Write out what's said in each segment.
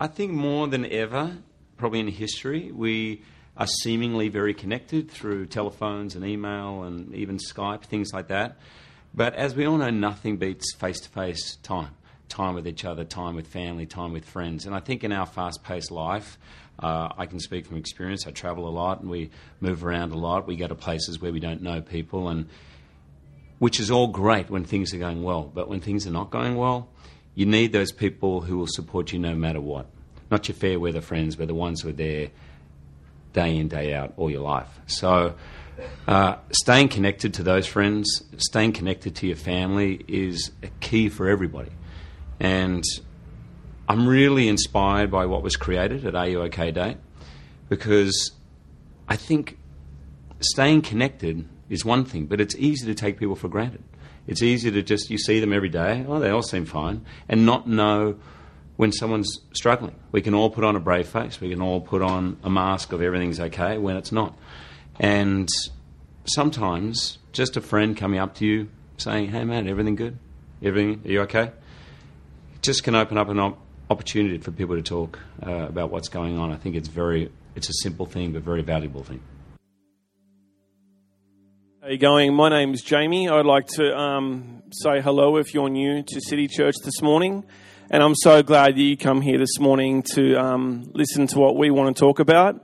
I think more than ever, probably in history, we are seemingly very connected through telephones and email and even Skype, things like that. But as we all know, nothing beats face to face time time with each other, time with family, time with friends. And I think in our fast paced life, uh, I can speak from experience. I travel a lot and we move around a lot. We go to places where we don't know people, and which is all great when things are going well. But when things are not going well, you need those people who will support you no matter what. Not your fair weather friends, but the ones who are there day in, day out, all your life. So, uh, staying connected to those friends, staying connected to your family is a key for everybody. And I'm really inspired by what was created at Are You OK Day because I think staying connected is one thing, but it's easy to take people for granted. It's easy to just, you see them every day, oh, they all seem fine, and not know when someone's struggling. We can all put on a brave face, we can all put on a mask of everything's okay when it's not. And sometimes just a friend coming up to you saying, hey man, everything good? Everything, are you okay? just can open up an op- opportunity for people to talk uh, about what's going on. I think it's very, it's a simple thing, but very valuable thing. How you going? My name's Jamie. I'd like to um, say hello if you're new to City Church this morning. And I'm so glad that you come here this morning to um, listen to what we want to talk about.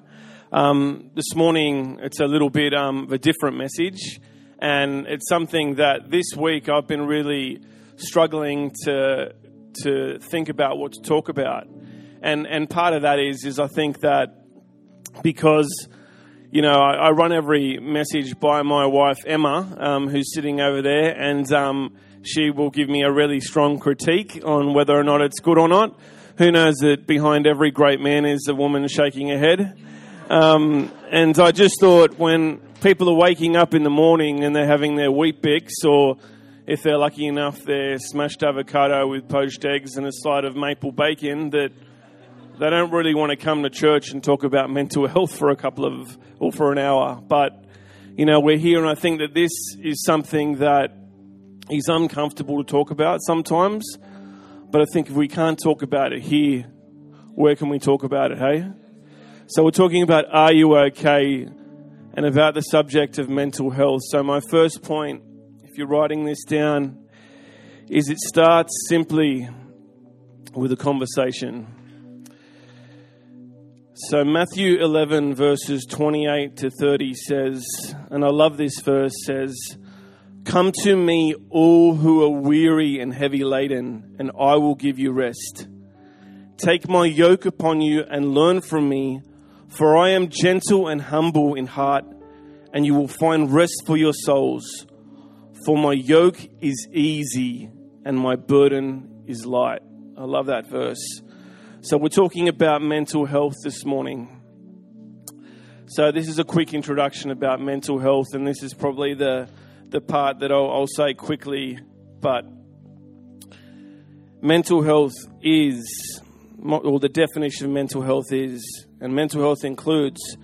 Um, this morning, it's a little bit um, of a different message. And it's something that this week I've been really struggling to to think about what to talk about. And and part of that is is I think that because you know I, I run every message by my wife Emma, um, who's sitting over there, and um, she will give me a really strong critique on whether or not it's good or not. Who knows that behind every great man is a woman shaking her head. Um, and I just thought when people are waking up in the morning and they're having their Weet-Bix or if they're lucky enough, they're smashed avocado with poached eggs and a side of maple bacon that they don't really want to come to church and talk about mental health for a couple of or for an hour. But you know, we're here, and I think that this is something that is uncomfortable to talk about sometimes. But I think if we can't talk about it here, where can we talk about it? Hey, so we're talking about are you okay, and about the subject of mental health. So my first point if you're writing this down, is it starts simply with a conversation. So, Matthew 11, verses 28 to 30 says, and I love this verse, says, Come to me, all who are weary and heavy laden, and I will give you rest. Take my yoke upon you and learn from me, for I am gentle and humble in heart, and you will find rest for your souls. For my yoke is easy and my burden is light. I love that verse. So, we're talking about mental health this morning. So, this is a quick introduction about mental health, and this is probably the, the part that I'll, I'll say quickly. But mental health is, or the definition of mental health is, and mental health includes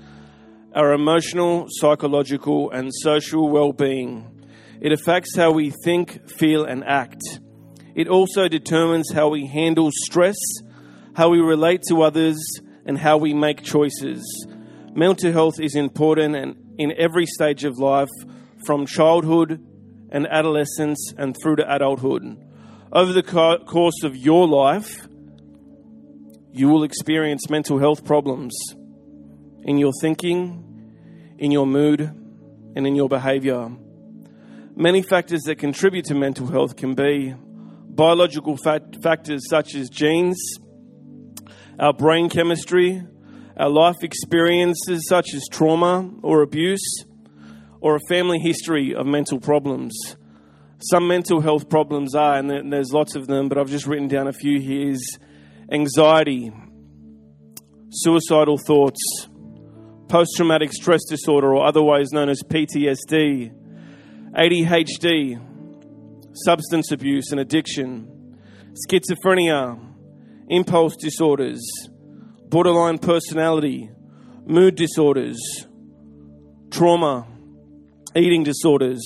our emotional, psychological, and social well being it affects how we think, feel, and act. It also determines how we handle stress, how we relate to others, and how we make choices. Mental health is important and in every stage of life, from childhood and adolescence and through to adulthood. Over the course of your life, you will experience mental health problems in your thinking, in your mood, and in your behavior. Many factors that contribute to mental health can be biological factors such as genes, our brain chemistry, our life experiences such as trauma or abuse, or a family history of mental problems. Some mental health problems are, and there's lots of them, but I've just written down a few here is anxiety, suicidal thoughts, post traumatic stress disorder, or otherwise known as PTSD ADHD, substance abuse and addiction, schizophrenia, impulse disorders, borderline personality, mood disorders, trauma, eating disorders,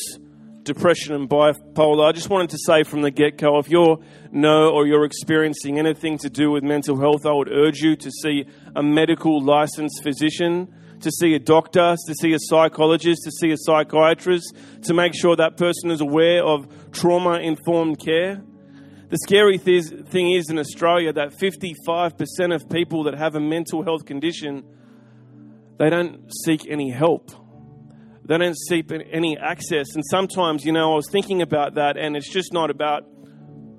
depression and bipolar. I just wanted to say from the get go if you're know or you're experiencing anything to do with mental health, I would urge you to see a medical licensed physician, to see a doctor, to see a psychologist, to see a psychiatrist, to make sure that person is aware of trauma informed care. The scary th- thing is in Australia that 55% of people that have a mental health condition they don't seek any help. They don't seek any access. And sometimes, you know, I was thinking about that, and it's just not about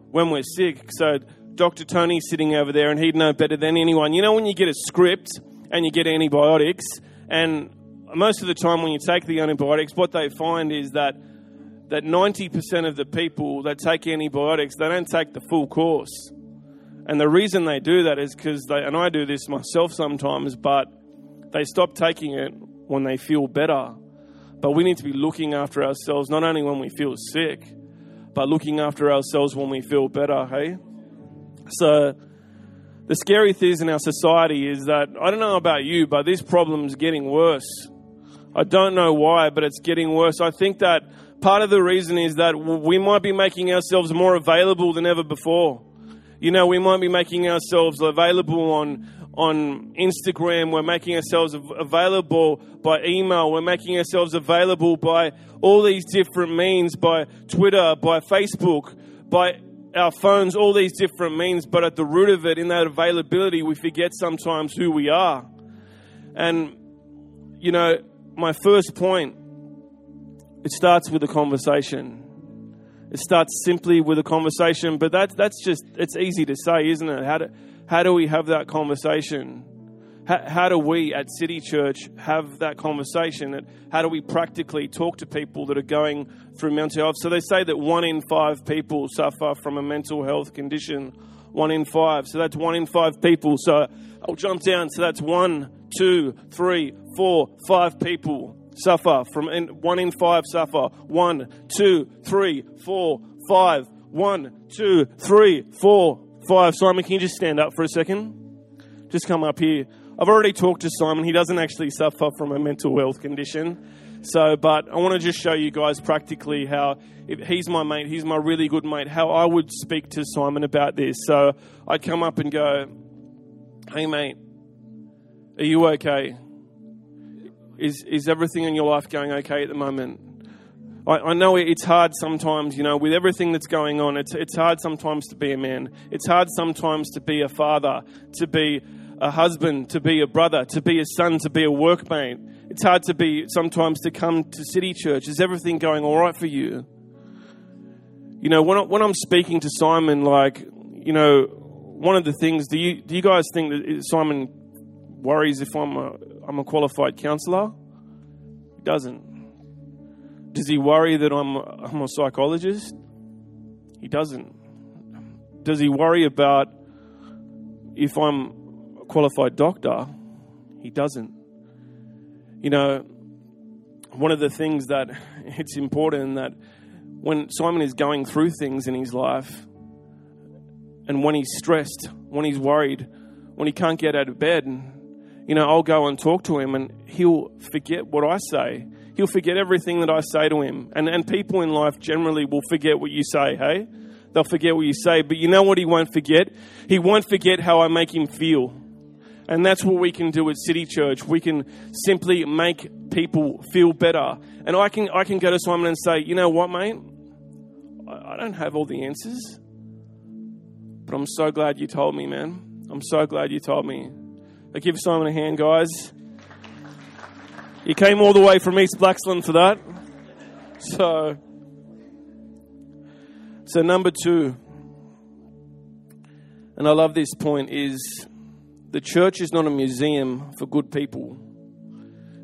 when we're sick. So, Dr. Tony's sitting over there, and he'd know better than anyone. You know, when you get a script and you get antibiotics, and most of the time when you take the antibiotics, what they find is that that 90% of the people that take antibiotics, they don't take the full course. And the reason they do that is because they, and I do this myself sometimes, but they stop taking it when they feel better. But we need to be looking after ourselves not only when we feel sick, but looking after ourselves when we feel better, hey? So, the scary thing in our society is that I don't know about you, but this problem's getting worse. I don't know why, but it's getting worse. I think that part of the reason is that we might be making ourselves more available than ever before. You know, we might be making ourselves available on on Instagram. We're making ourselves available by email. We're making ourselves available by all these different means, by Twitter, by Facebook, by our phones, all these different means. But at the root of it, in that availability, we forget sometimes who we are. And, you know, my first point, it starts with a conversation. It starts simply with a conversation, but that, that's just, it's easy to say, isn't it? How to, how do we have that conversation? How, how do we at City Church have that conversation? How do we practically talk to people that are going through mental health? So they say that one in five people suffer from a mental health condition. One in five. So that's one in five people. So I'll jump down. So that's one, two, three, four, five people suffer from one in five suffer. One, two, three, four, five. One, two, three, four, Five, Simon, can you just stand up for a second? Just come up here. I've already talked to Simon. He doesn't actually suffer from a mental health condition. So, but I want to just show you guys practically how, if he's my mate, he's my really good mate, how I would speak to Simon about this. So I'd come up and go, Hey, mate, are you okay? Is, is everything in your life going okay at the moment? I, I know it's hard sometimes, you know, with everything that's going on. It's, it's hard sometimes to be a man. It's hard sometimes to be a father, to be a husband, to be a brother, to be a son, to be a workmate. It's hard to be sometimes to come to City Church. Is everything going all right for you? You know, when, I, when I'm speaking to Simon, like, you know, one of the things, do you, do you guys think that Simon worries if I'm a, I'm a qualified counselor? He doesn't. Does he worry that I'm, I'm a psychologist? He doesn't. Does he worry about if I'm a qualified doctor? He doesn't. You know, one of the things that it's important that when Simon is going through things in his life, and when he's stressed, when he's worried, when he can't get out of bed, you know, I'll go and talk to him and he'll forget what I say he'll forget everything that I say to him. And, and people in life generally will forget what you say, hey? They'll forget what you say. But you know what he won't forget? He won't forget how I make him feel. And that's what we can do at City Church. We can simply make people feel better. And I can, I can go to Simon and say, you know what, mate? I, I don't have all the answers. But I'm so glad you told me, man. I'm so glad you told me. I give Simon a hand, guys. You came all the way from East Blaxland for that. So, so number two, and I love this point, is the church is not a museum for good people.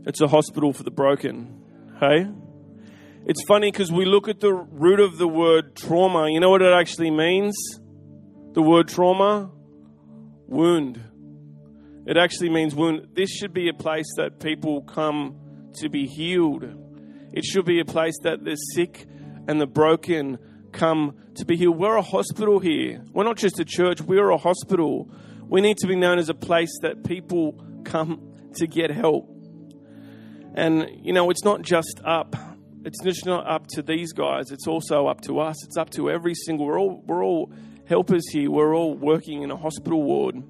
It's a hospital for the broken. Hey? It's funny because we look at the root of the word trauma. You know what it actually means? The word trauma? Wound. It actually means wound. This should be a place that people come to be healed. It should be a place that the sick and the broken come to be healed. We're a hospital here. We're not just a church, we're a hospital. We need to be known as a place that people come to get help. And, you know, it's not just up, it's just not up to these guys, it's also up to us. It's up to every single, we're all, we're all helpers here, we're all working in a hospital ward.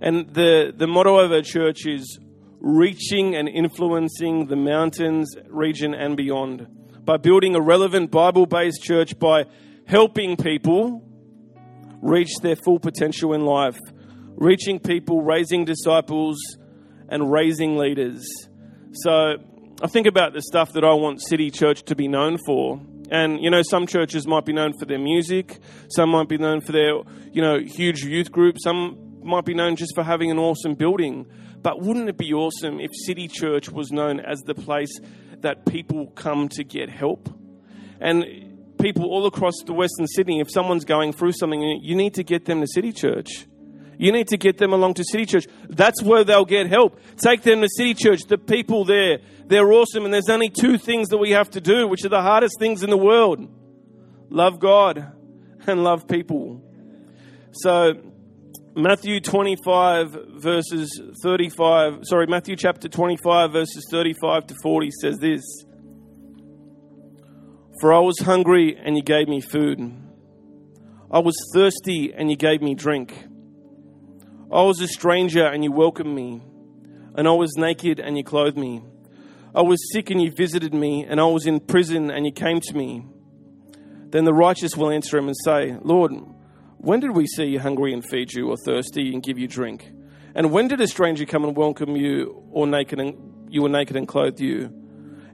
And the, the motto of our church is reaching and influencing the mountains, region, and beyond. By building a relevant Bible based church, by helping people reach their full potential in life, reaching people, raising disciples, and raising leaders. So I think about the stuff that I want City Church to be known for. And, you know, some churches might be known for their music, some might be known for their, you know, huge youth group, some might be known just for having an awesome building. But wouldn't it be awesome if City Church was known as the place that people come to get help? And people all across the Western Sydney, if someone's going through something, you need to get them to City Church. You need to get them along to City Church. That's where they'll get help. Take them to City Church. The people there, they're awesome. And there's only two things that we have to do, which are the hardest things in the world love God and love people. So, Matthew 25, verses 35, sorry, Matthew chapter 25, verses 35 to 40 says this For I was hungry and you gave me food, I was thirsty and you gave me drink. I was a stranger and you welcomed me, and I was naked and you clothed me. I was sick and you visited me, and I was in prison and you came to me. Then the righteous will answer him and say, Lord, when did we see you hungry and feed you, or thirsty and give you drink? And when did a stranger come and welcome you, or naked and you were naked and clothed you?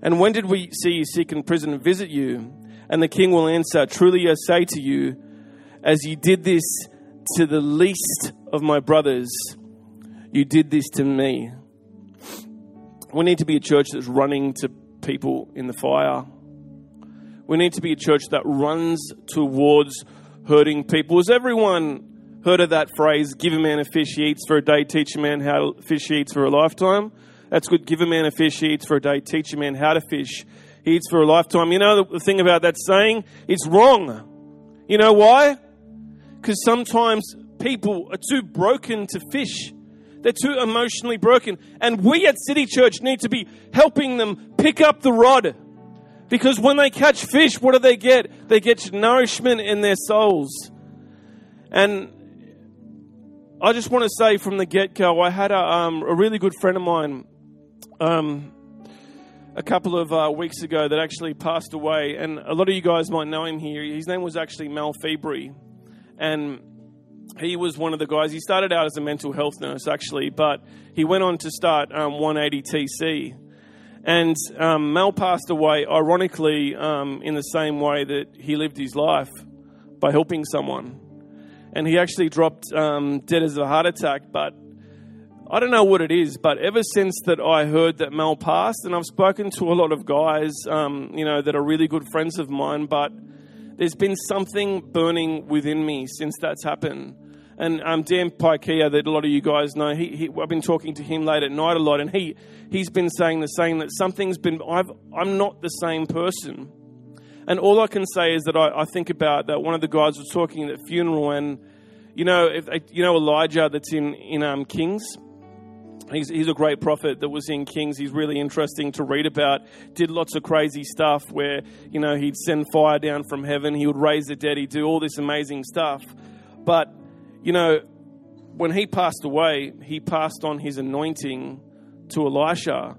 And when did we see you sick in prison and visit you? And the king will answer, Truly I say to you, as you did this to the least of my brothers, you did this to me. We need to be a church that's running to people in the fire. We need to be a church that runs towards hurting people. Has everyone heard of that phrase, give a man a fish he eats for a day, teach a man how to fish he eats for a lifetime? That's good. Give a man a fish he eats for a day, teach a man how to fish he eats for a lifetime. You know the thing about that saying? It's wrong. You know why? Because sometimes people are too broken to fish. They're too emotionally broken. And we at City Church need to be helping them pick up the rod. Because when they catch fish, what do they get? They get nourishment in their souls. And I just want to say from the get go, I had a, um, a, really good friend of mine um, a couple of uh, weeks ago that actually passed away. And a lot of you guys might know him here. His name was actually Mel Febrey. And he was one of the guys. He started out as a mental health nurse, actually, but he went on to start um, 180 TC. And um, Mel passed away, ironically, um, in the same way that he lived his life by helping someone. And he actually dropped um, dead as a heart attack, but I don't know what it is, but ever since that I heard that Mel passed, and I've spoken to a lot of guys, um, you know, that are really good friends of mine, but there's been something burning within me since that's happened. And um, Dan Pikea, that a lot of you guys know, he, he, I've been talking to him late at night a lot, and he, he's been saying the same that something's been, I've, I'm not the same person. And all I can say is that I, I think about that one of the guys was talking at the funeral, and you know, if, you know Elijah that's in, in um, Kings? He's, he's a great prophet that was in Kings. He's really interesting to read about. Did lots of crazy stuff where, you know, he'd send fire down from heaven, he would raise the dead, he'd do all this amazing stuff. But, you know, when he passed away, he passed on his anointing to Elisha.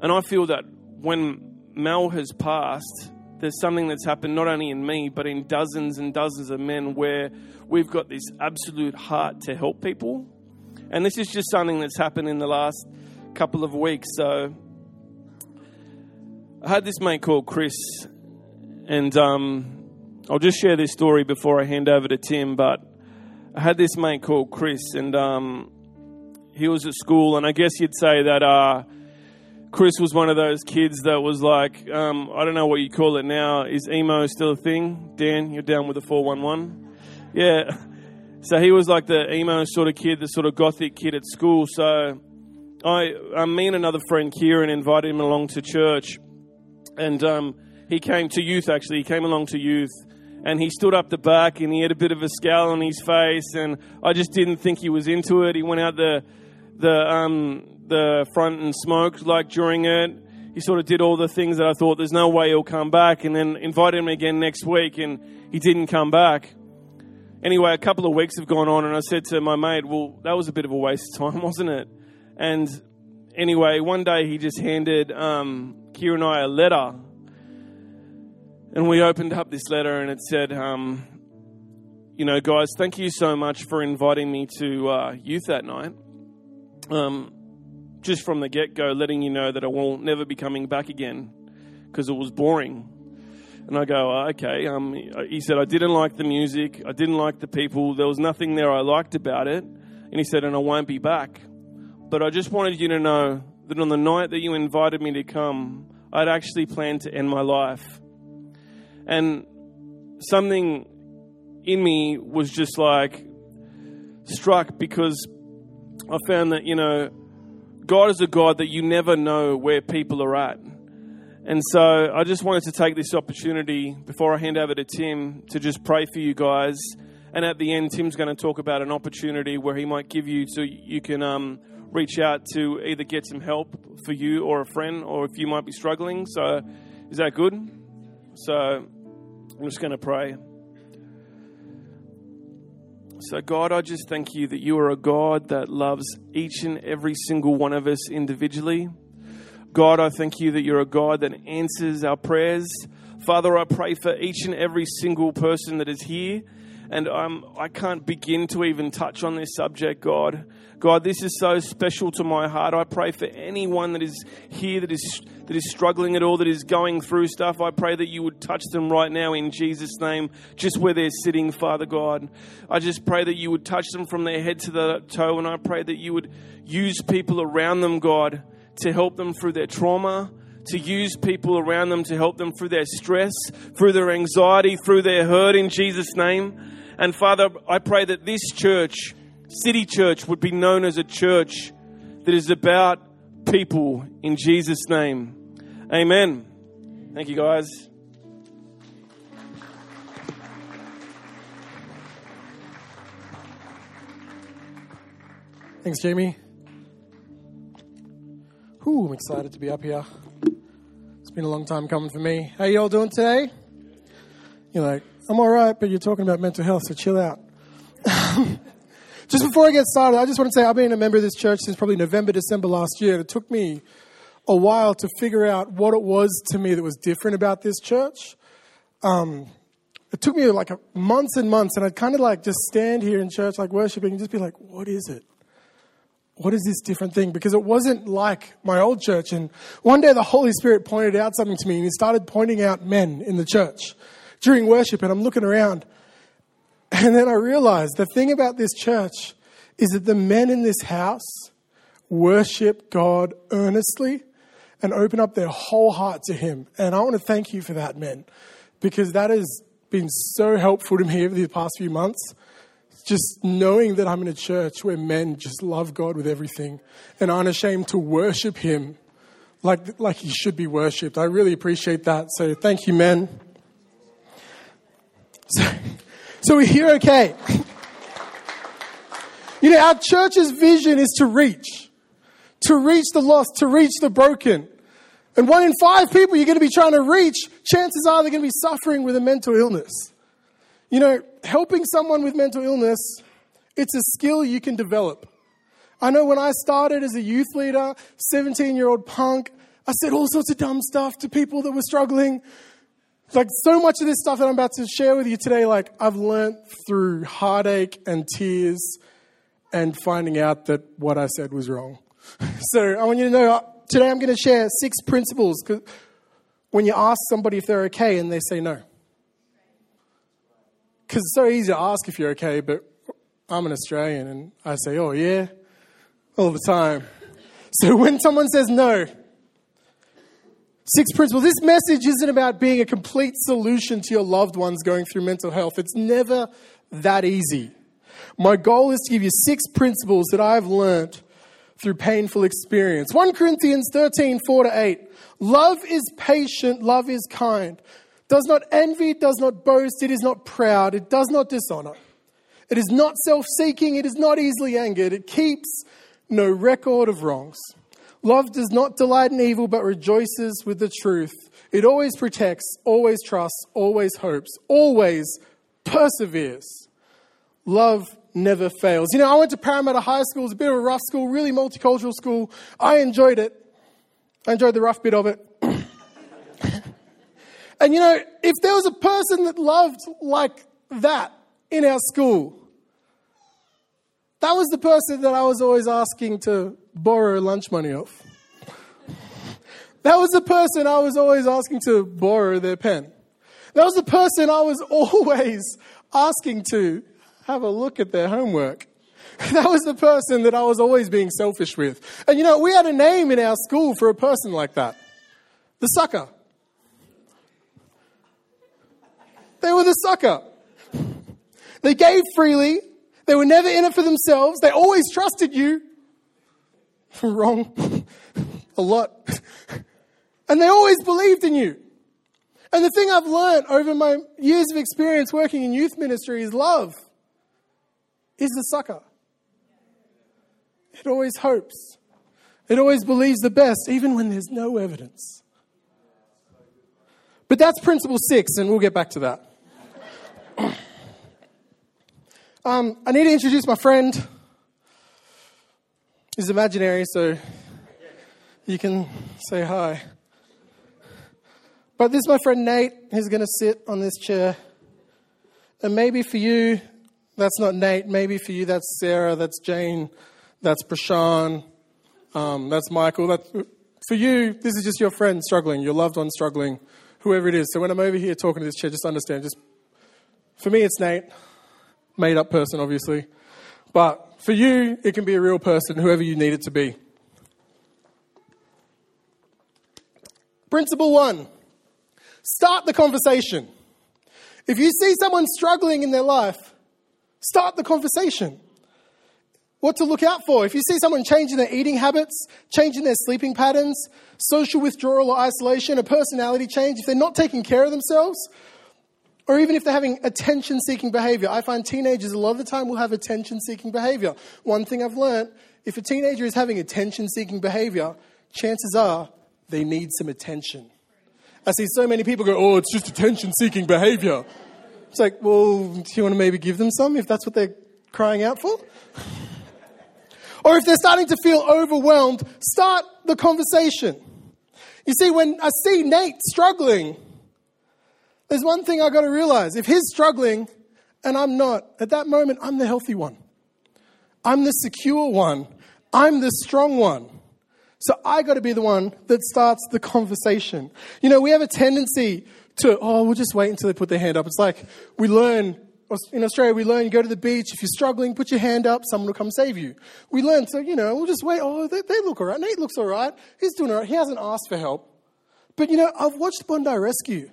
And I feel that when Mel has passed, there's something that's happened not only in me, but in dozens and dozens of men where we've got this absolute heart to help people and this is just something that's happened in the last couple of weeks. So I had this mate called Chris, and um, I'll just share this story before I hand over to Tim. But I had this mate called Chris, and um, he was at school, and I guess you'd say that uh, Chris was one of those kids that was like, um, I don't know what you call it now. Is emo still a thing? Dan, you're down with the 411? Yeah. So he was like the emo sort of kid, the sort of gothic kid at school. So I, um, me and another friend, Kieran, invited him along to church, and um, he came to youth. Actually, he came along to youth, and he stood up the back, and he had a bit of a scowl on his face, and I just didn't think he was into it. He went out the the um, the front and smoked like during it. he sort of did all the things that I thought there's no way he'll come back, and then invited him again next week, and he didn't come back. Anyway, a couple of weeks have gone on, and I said to my mate, Well, that was a bit of a waste of time, wasn't it? And anyway, one day he just handed um, Kieran and I a letter. And we opened up this letter, and it said, um, You know, guys, thank you so much for inviting me to uh, youth that night. Um, just from the get go, letting you know that I will never be coming back again because it was boring. And I go, oh, okay. Um, he said, I didn't like the music. I didn't like the people. There was nothing there I liked about it. And he said, and I won't be back. But I just wanted you to know that on the night that you invited me to come, I'd actually planned to end my life. And something in me was just like struck because I found that, you know, God is a God that you never know where people are at. And so I just wanted to take this opportunity before I hand over to Tim to just pray for you guys. And at the end, Tim's going to talk about an opportunity where he might give you so you can um, reach out to either get some help for you or a friend, or if you might be struggling. So, is that good? So, I'm just going to pray. So, God, I just thank you that you are a God that loves each and every single one of us individually. God, I thank you that you're a God that answers our prayers. Father, I pray for each and every single person that is here. And um, I can't begin to even touch on this subject, God. God, this is so special to my heart. I pray for anyone that is here that is that is struggling at all, that is going through stuff. I pray that you would touch them right now in Jesus' name, just where they're sitting, Father God. I just pray that you would touch them from their head to the toe, and I pray that you would use people around them, God to help them through their trauma, to use people around them to help them through their stress, through their anxiety, through their hurt in Jesus' name. And Father, I pray that this church, City Church, would be known as a church that is about people in Jesus' name. Amen. Thank you, guys. Thanks, Jamie. Ooh, I'm excited to be up here. Been a long time coming for me. How you all doing today? You're like, I'm all right, but you're talking about mental health, so chill out. just before I get started, I just want to say I've been a member of this church since probably November, December last year. It took me a while to figure out what it was to me that was different about this church. Um, it took me like months and months, and I'd kind of like just stand here in church, like worshiping, and just be like, what is it? What is this different thing? Because it wasn't like my old church. And one day the Holy Spirit pointed out something to me and he started pointing out men in the church during worship. And I'm looking around. And then I realized the thing about this church is that the men in this house worship God earnestly and open up their whole heart to Him. And I want to thank you for that, men, because that has been so helpful to me over the past few months just knowing that I'm in a church where men just love God with everything and aren't ashamed to worship Him like, like He should be worshipped. I really appreciate that. So thank you, men. So, so we're here, okay. You know, our church's vision is to reach, to reach the lost, to reach the broken. And one in five people you're going to be trying to reach, chances are they're going to be suffering with a mental illness. You know, helping someone with mental illness, it's a skill you can develop. I know when I started as a youth leader, 17 year old punk, I said all sorts of dumb stuff to people that were struggling. Like so much of this stuff that I'm about to share with you today, like I've learned through heartache and tears and finding out that what I said was wrong. so I want you to know uh, today I'm going to share six principles when you ask somebody if they're okay and they say no. Because it's so easy to ask if you're okay, but I'm an Australian and I say, oh, yeah, all the time. So when someone says no, six principles, this message isn't about being a complete solution to your loved ones going through mental health. It's never that easy. My goal is to give you six principles that I've learned through painful experience. 1 Corinthians 13, 4 to 8. Love is patient, love is kind does not envy, does not boast, it is not proud, it does not dishonor. It is not self seeking, it is not easily angered, it keeps no record of wrongs. Love does not delight in evil, but rejoices with the truth. It always protects, always trusts, always hopes, always perseveres. Love never fails. You know, I went to Parramatta High School. It was a bit of a rough school, really multicultural school. I enjoyed it. I enjoyed the rough bit of it. And you know, if there was a person that loved like that in our school, that was the person that I was always asking to borrow lunch money off. That was the person I was always asking to borrow their pen. That was the person I was always asking to have a look at their homework. That was the person that I was always being selfish with. And you know, we had a name in our school for a person like that the sucker. They were the sucker. They gave freely, they were never in it for themselves. They always trusted you. Wrong. A lot. And they always believed in you. And the thing I've learned over my years of experience working in youth ministry is love is the sucker. It always hopes. It always believes the best, even when there's no evidence. But that's principle six, and we'll get back to that. Um, I need to introduce my friend. He's imaginary, so you can say hi. But this is my friend Nate. He's going to sit on this chair. And maybe for you, that's not Nate. Maybe for you, that's Sarah, that's Jane, that's Prashan, um, that's Michael. That's, for you, this is just your friend struggling, your loved one struggling, whoever it is. So when I'm over here talking to this chair, just understand, just for me, it's Nate made up person, obviously. But for you, it can be a real person, whoever you need it to be. Principle one start the conversation. If you see someone struggling in their life, start the conversation. What to look out for. If you see someone changing their eating habits, changing their sleeping patterns, social withdrawal or isolation, a personality change, if they're not taking care of themselves, or even if they're having attention seeking behavior. I find teenagers a lot of the time will have attention seeking behavior. One thing I've learned if a teenager is having attention seeking behavior, chances are they need some attention. I see so many people go, oh, it's just attention seeking behavior. It's like, well, do you want to maybe give them some if that's what they're crying out for? or if they're starting to feel overwhelmed, start the conversation. You see, when I see Nate struggling, there's one thing I've got to realize. If he's struggling and I'm not, at that moment, I'm the healthy one. I'm the secure one. I'm the strong one. So I got to be the one that starts the conversation. You know, we have a tendency to, oh, we'll just wait until they put their hand up. It's like we learn, in Australia, we learn you go to the beach. If you're struggling, put your hand up, someone will come save you. We learn, so, you know, we'll just wait. Oh, they, they look all right. Nate looks all right. He's doing all right. He hasn't asked for help. But, you know, I've watched Bondi Rescue.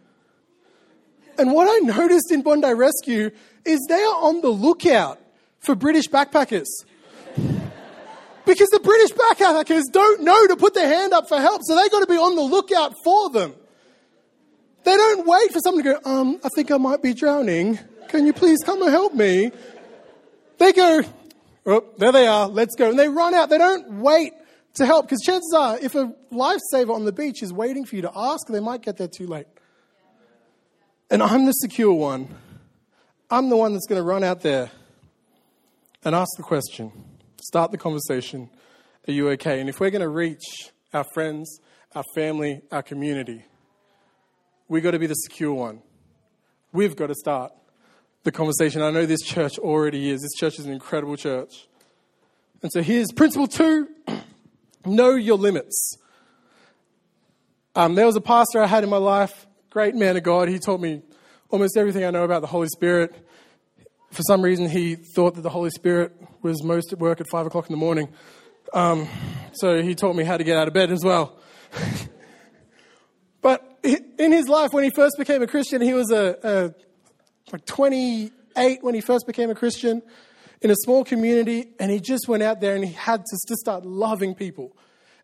And what I noticed in Bondi Rescue is they are on the lookout for British backpackers. because the British backpackers don't know to put their hand up for help, so they've got to be on the lookout for them. They don't wait for someone to go, um, I think I might be drowning. Can you please come and help me? They go, oh, there they are, let's go. And they run out. They don't wait to help because chances are, if a lifesaver on the beach is waiting for you to ask, they might get there too late. And I'm the secure one. I'm the one that's going to run out there and ask the question, start the conversation Are you okay? And if we're going to reach our friends, our family, our community, we've got to be the secure one. We've got to start the conversation. I know this church already is. This church is an incredible church. And so here's principle two know your limits. Um, there was a pastor I had in my life great man of God. He taught me almost everything I know about the Holy Spirit. For some reason, he thought that the Holy Spirit was most at work at five o'clock in the morning. Um, so he taught me how to get out of bed as well. but in his life, when he first became a Christian, he was a, a like 28 when he first became a Christian in a small community, and he just went out there and he had to just start loving people.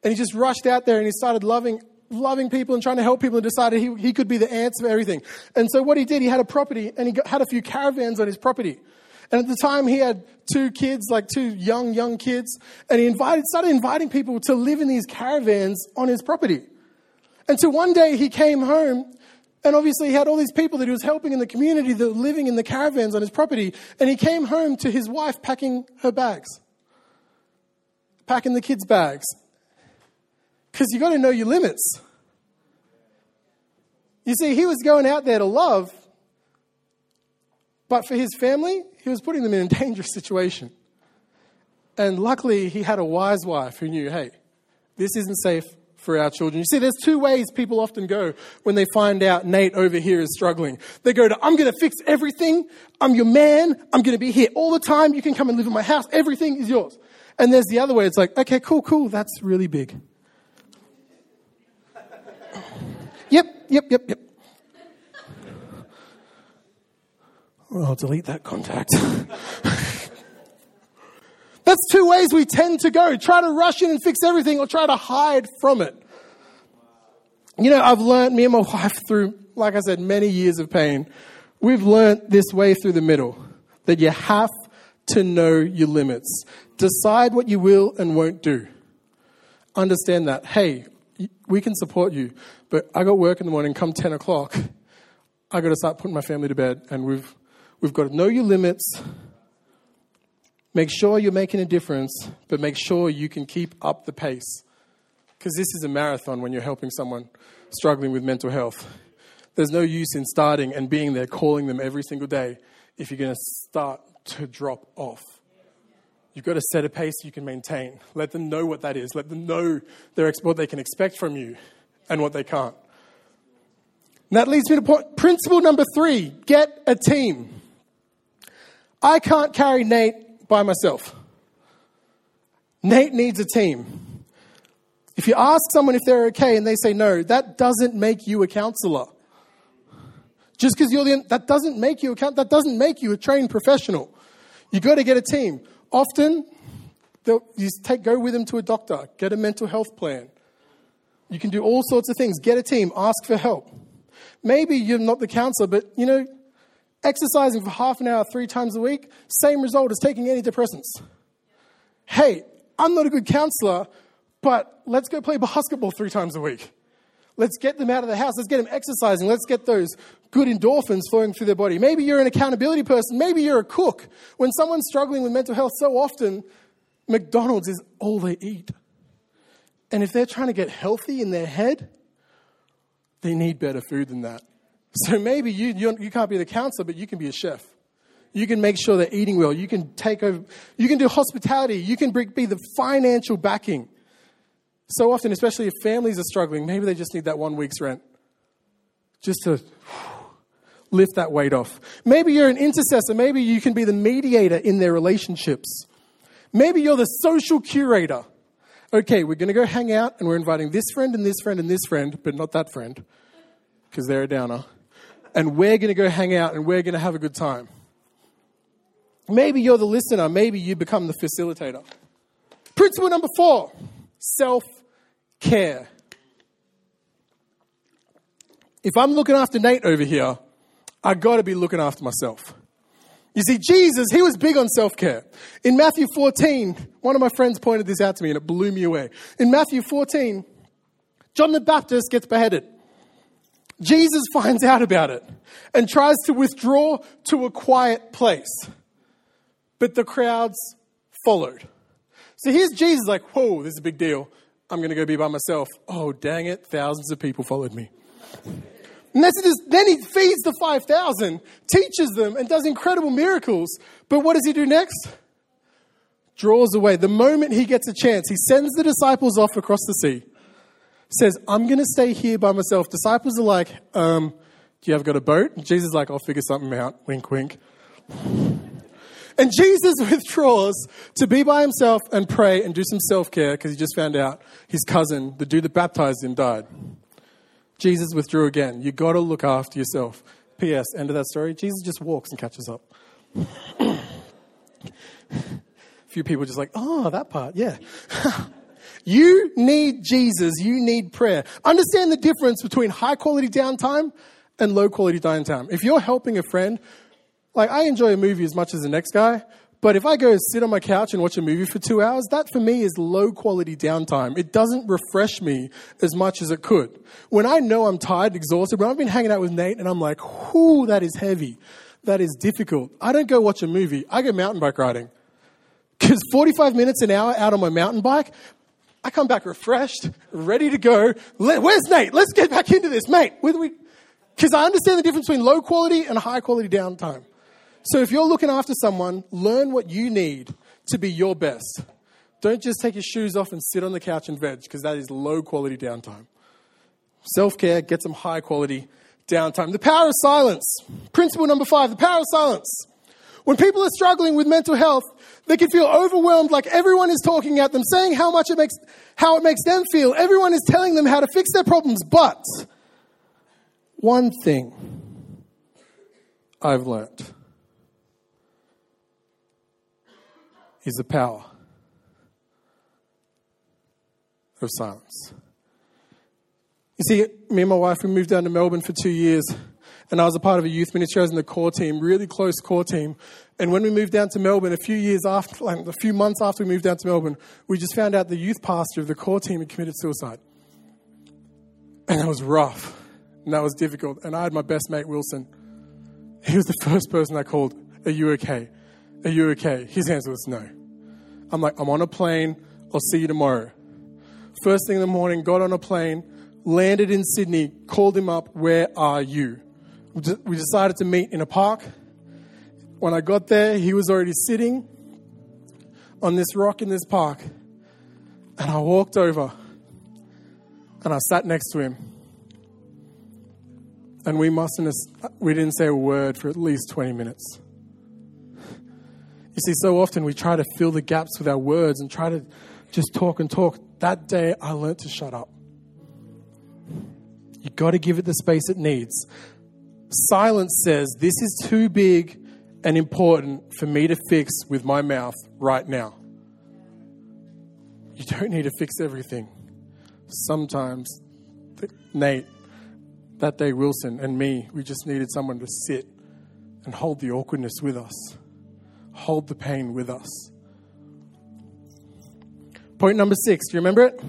And he just rushed out there and he started loving loving people and trying to help people and decided he, he could be the answer for everything. And so what he did, he had a property and he got, had a few caravans on his property. And at the time, he had two kids, like two young, young kids, and he invited, started inviting people to live in these caravans on his property. And so one day he came home, and obviously he had all these people that he was helping in the community that were living in the caravans on his property, and he came home to his wife packing her bags, packing the kids' bags. Because you got to know your limits. You see, he was going out there to love, but for his family, he was putting them in a dangerous situation. And luckily, he had a wise wife who knew hey, this isn't safe for our children. You see, there's two ways people often go when they find out Nate over here is struggling. They go to, I'm going to fix everything. I'm your man. I'm going to be here all the time. You can come and live in my house. Everything is yours. And there's the other way. It's like, okay, cool, cool. That's really big. Yep, yep, yep, yep. I'll delete that contact. That's two ways we tend to go. Try to rush in and fix everything or try to hide from it. You know, I've learned, me and my wife, through, like I said, many years of pain, we've learned this way through the middle that you have to know your limits. Decide what you will and won't do. Understand that, hey, we can support you, but I got work in the morning, come 10 o'clock, I got to start putting my family to bed, and we've We've got to know your limits, make sure you're making a difference, but make sure you can keep up the pace. Because this is a marathon when you're helping someone struggling with mental health. There's no use in starting and being there, calling them every single day if you're going to start to drop off. You've got to set a pace you can maintain. Let them know what that is. Let them know their, what they can expect from you and what they can't. And that leads me to point, principle number three get a team. I can't carry Nate by myself. Nate needs a team. If you ask someone if they're okay and they say no, that doesn't make you a counselor. Just because you're the that doesn't make you a that doesn't make you a trained professional. You got to get a team. Often, you take go with them to a doctor, get a mental health plan. You can do all sorts of things. Get a team. Ask for help. Maybe you're not the counselor, but you know Exercising for half an hour three times a week, same result as taking antidepressants. Hey, I'm not a good counselor, but let's go play basketball three times a week. Let's get them out of the house. Let's get them exercising. Let's get those good endorphins flowing through their body. Maybe you're an accountability person. Maybe you're a cook. When someone's struggling with mental health, so often McDonald's is all they eat. And if they're trying to get healthy in their head, they need better food than that. So maybe you, you, can't be the counselor, but you can be a chef. You can make sure they're eating well. You can take over, you can do hospitality. You can be the financial backing. So often, especially if families are struggling, maybe they just need that one week's rent just to lift that weight off. Maybe you're an intercessor. Maybe you can be the mediator in their relationships. Maybe you're the social curator. Okay, we're going to go hang out and we're inviting this friend and this friend and this friend, but not that friend because they're a downer and we're going to go hang out and we're going to have a good time. Maybe you're the listener, maybe you become the facilitator. Principle number four self care. If I'm looking after Nate over here, I got to be looking after myself. You see, Jesus, he was big on self care. In Matthew 14, one of my friends pointed this out to me and it blew me away. In Matthew 14, John the Baptist gets beheaded. Jesus finds out about it and tries to withdraw to a quiet place. But the crowds followed. So here's Jesus like, whoa, this is a big deal. I'm going to go be by myself. Oh, dang it. Thousands of people followed me. And then he feeds the 5,000, teaches them, and does incredible miracles. But what does he do next? Draws away. The moment he gets a chance, he sends the disciples off across the sea says, I'm going to stay here by myself. Disciples are like, um, do you have got a boat? And Jesus is like, I'll figure something out. Wink, wink. And Jesus withdraws to be by himself and pray and do some self care because he just found out his cousin, the dude that baptized him, died. Jesus withdrew again. You got to look after yourself. P.S. End of that story. Jesus just walks and catches up. A few people just like, oh, that part, yeah. You need Jesus. You need prayer. Understand the difference between high quality downtime and low quality downtime. If you're helping a friend, Like, I enjoy a movie as much as the next guy, but if I go sit on my couch and watch a movie for two hours, that for me is low quality downtime. It doesn't refresh me as much as it could. When I know I'm tired, exhausted, when I've been hanging out with Nate and I'm like, whoo, that is heavy. That is difficult. I don't go watch a movie. I go mountain bike riding. Because 45 minutes an hour out on my mountain bike, I come back refreshed, ready to go. Where's Nate? Let's get back into this, mate. Because I understand the difference between low quality and high quality downtime. So if you're looking after someone, learn what you need to be your best. Don't just take your shoes off and sit on the couch and veg, because that is low quality downtime. Self care, get some high quality downtime. The power of silence. Principle number five the power of silence. When people are struggling with mental health, they can feel overwhelmed like everyone is talking at them, saying how much it makes, how it makes them feel. Everyone is telling them how to fix their problems. But one thing I've learned is the power of silence. You see, me and my wife, we moved down to Melbourne for two years, and I was a part of a youth ministry. I was in the core team, really close core team. And when we moved down to Melbourne, a few years after, like a few months after we moved down to Melbourne, we just found out the youth pastor of the core team had committed suicide. And that was rough, and that was difficult. And I had my best mate, Wilson. He was the first person I called, Are you okay? Are you okay? His answer was no. I'm like, I'm on a plane. I'll see you tomorrow. First thing in the morning, got on a plane, landed in Sydney, called him up, Where are you? We decided to meet in a park. When I got there, he was already sitting on this rock in this park. And I walked over and I sat next to him. And we mustn't we didn't say a word for at least 20 minutes. You see, so often we try to fill the gaps with our words and try to just talk and talk. That day, I learned to shut up. You've got to give it the space it needs. Silence says, This is too big and important for me to fix with my mouth right now. You don't need to fix everything. Sometimes, Nate, that day, Wilson, and me, we just needed someone to sit and hold the awkwardness with us hold the pain with us. Point number six, do you remember it?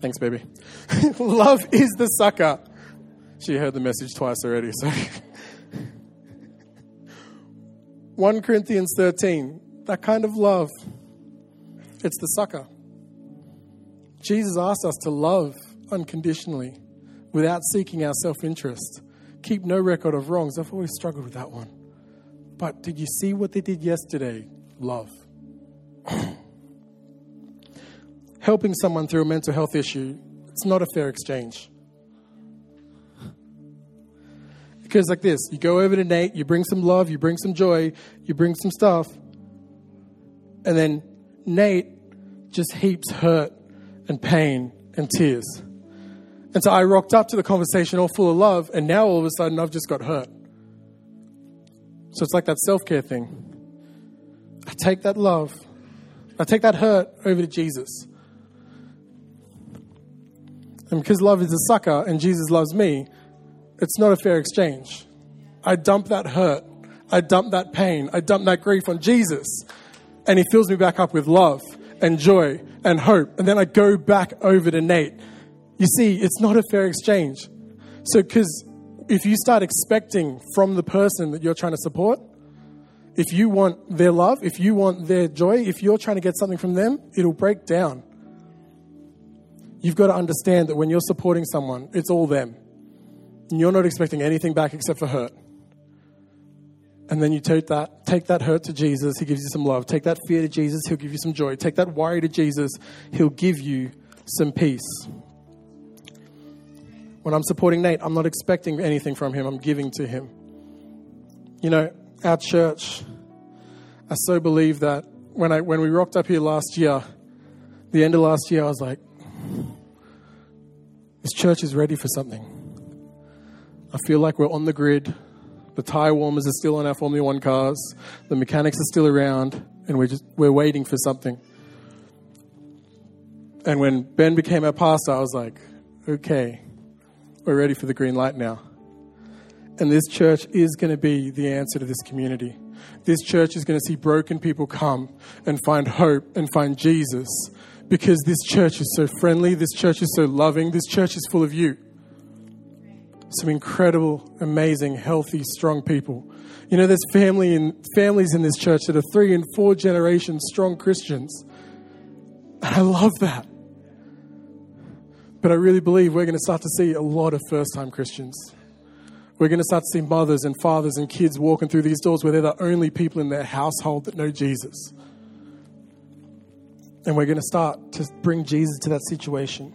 Thanks, baby. Love is the sucker. She heard the message twice already, so. 1 Corinthians 13, that kind of love, it's the sucker. Jesus asked us to love unconditionally without seeking our self interest. Keep no record of wrongs. I've always struggled with that one. But did you see what they did yesterday? Love. Helping someone through a mental health issue, it's not a fair exchange. Because, like this, you go over to Nate, you bring some love, you bring some joy, you bring some stuff, and then Nate just heaps hurt and pain and tears. And so I rocked up to the conversation all full of love, and now all of a sudden I've just got hurt. So it's like that self care thing. I take that love, I take that hurt over to Jesus. And because love is a sucker and Jesus loves me, it's not a fair exchange. I dump that hurt, I dump that pain, I dump that grief on Jesus, and He fills me back up with love and joy and hope. And then I go back over to Nate. You see, it's not a fair exchange. So, because if you start expecting from the person that you're trying to support, if you want their love, if you want their joy, if you're trying to get something from them, it'll break down. You've got to understand that when you're supporting someone, it's all them. And you're not expecting anything back except for hurt. And then you take that, take that hurt to Jesus, he gives you some love. Take that fear to Jesus, he'll give you some joy. Take that worry to Jesus, he'll give you some peace. When I'm supporting Nate, I'm not expecting anything from him, I'm giving to him. You know, our church, I so believe that when, I, when we rocked up here last year, the end of last year, I was like, this church is ready for something. I feel like we're on the grid. The tire warmers are still on our Formula One cars. The mechanics are still around, and we're just we're waiting for something. And when Ben became our pastor, I was like, okay, we're ready for the green light now. And this church is going to be the answer to this community. This church is going to see broken people come and find hope and find Jesus because this church is so friendly, this church is so loving, this church is full of you. Some incredible, amazing, healthy, strong people. You know, there's family and families in this church that are three and four generations strong Christians. And I love that. But I really believe we're going to start to see a lot of first time Christians. We're going to start to see mothers and fathers and kids walking through these doors where they're the only people in their household that know Jesus. And we're going to start to bring Jesus to that situation.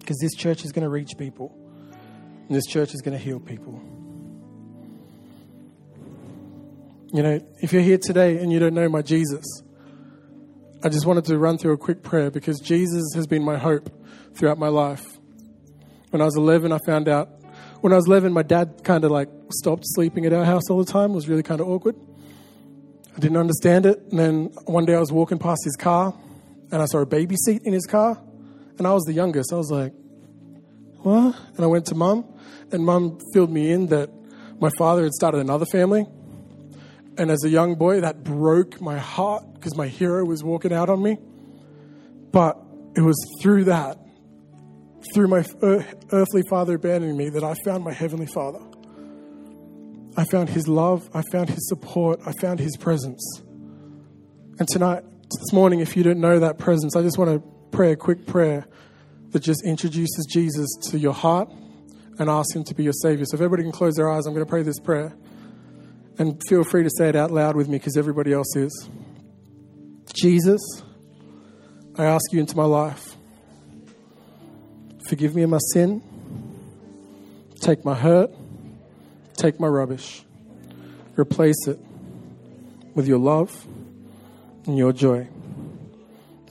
Because this church is going to reach people, and this church is going to heal people. You know, if you're here today and you don't know my Jesus, I just wanted to run through a quick prayer because Jesus has been my hope throughout my life. When I was 11, I found out. When I was 11, my dad kind of like stopped sleeping at our house all the time. It was really kind of awkward. I didn't understand it. And then one day I was walking past his car and I saw a baby seat in his car. And I was the youngest. I was like, what? And I went to mum and mum filled me in that my father had started another family. And as a young boy, that broke my heart because my hero was walking out on me. But it was through that, through my earthly father abandoning me, that I found my heavenly father. I found his love, I found his support, I found his presence. And tonight, this morning, if you don't know that presence, I just want to pray a quick prayer that just introduces Jesus to your heart and ask him to be your Savior. So if everybody can close their eyes, I'm going to pray this prayer. And feel free to say it out loud with me because everybody else is. Jesus, I ask you into my life. Forgive me of my sin. Take my hurt. Take my rubbish. Replace it with your love and your joy.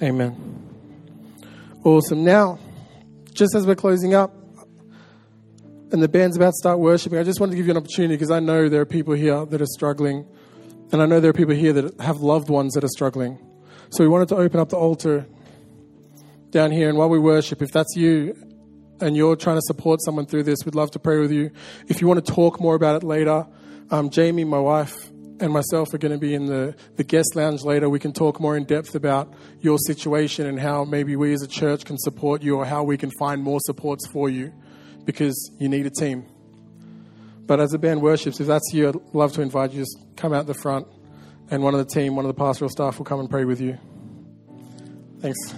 Amen. Awesome. Now, just as we're closing up and the band's about to start worshiping, I just wanted to give you an opportunity because I know there are people here that are struggling, and I know there are people here that have loved ones that are struggling. So we wanted to open up the altar down here, and while we worship, if that's you and you're trying to support someone through this, we'd love to pray with you. If you want to talk more about it later, um, Jamie, my wife, and myself are going to be in the, the guest lounge later. We can talk more in depth about your situation and how maybe we as a church can support you or how we can find more supports for you because you need a team. But as the band worships, if that's you, I'd love to invite you. Just come out the front, and one of the team, one of the pastoral staff will come and pray with you. Thanks.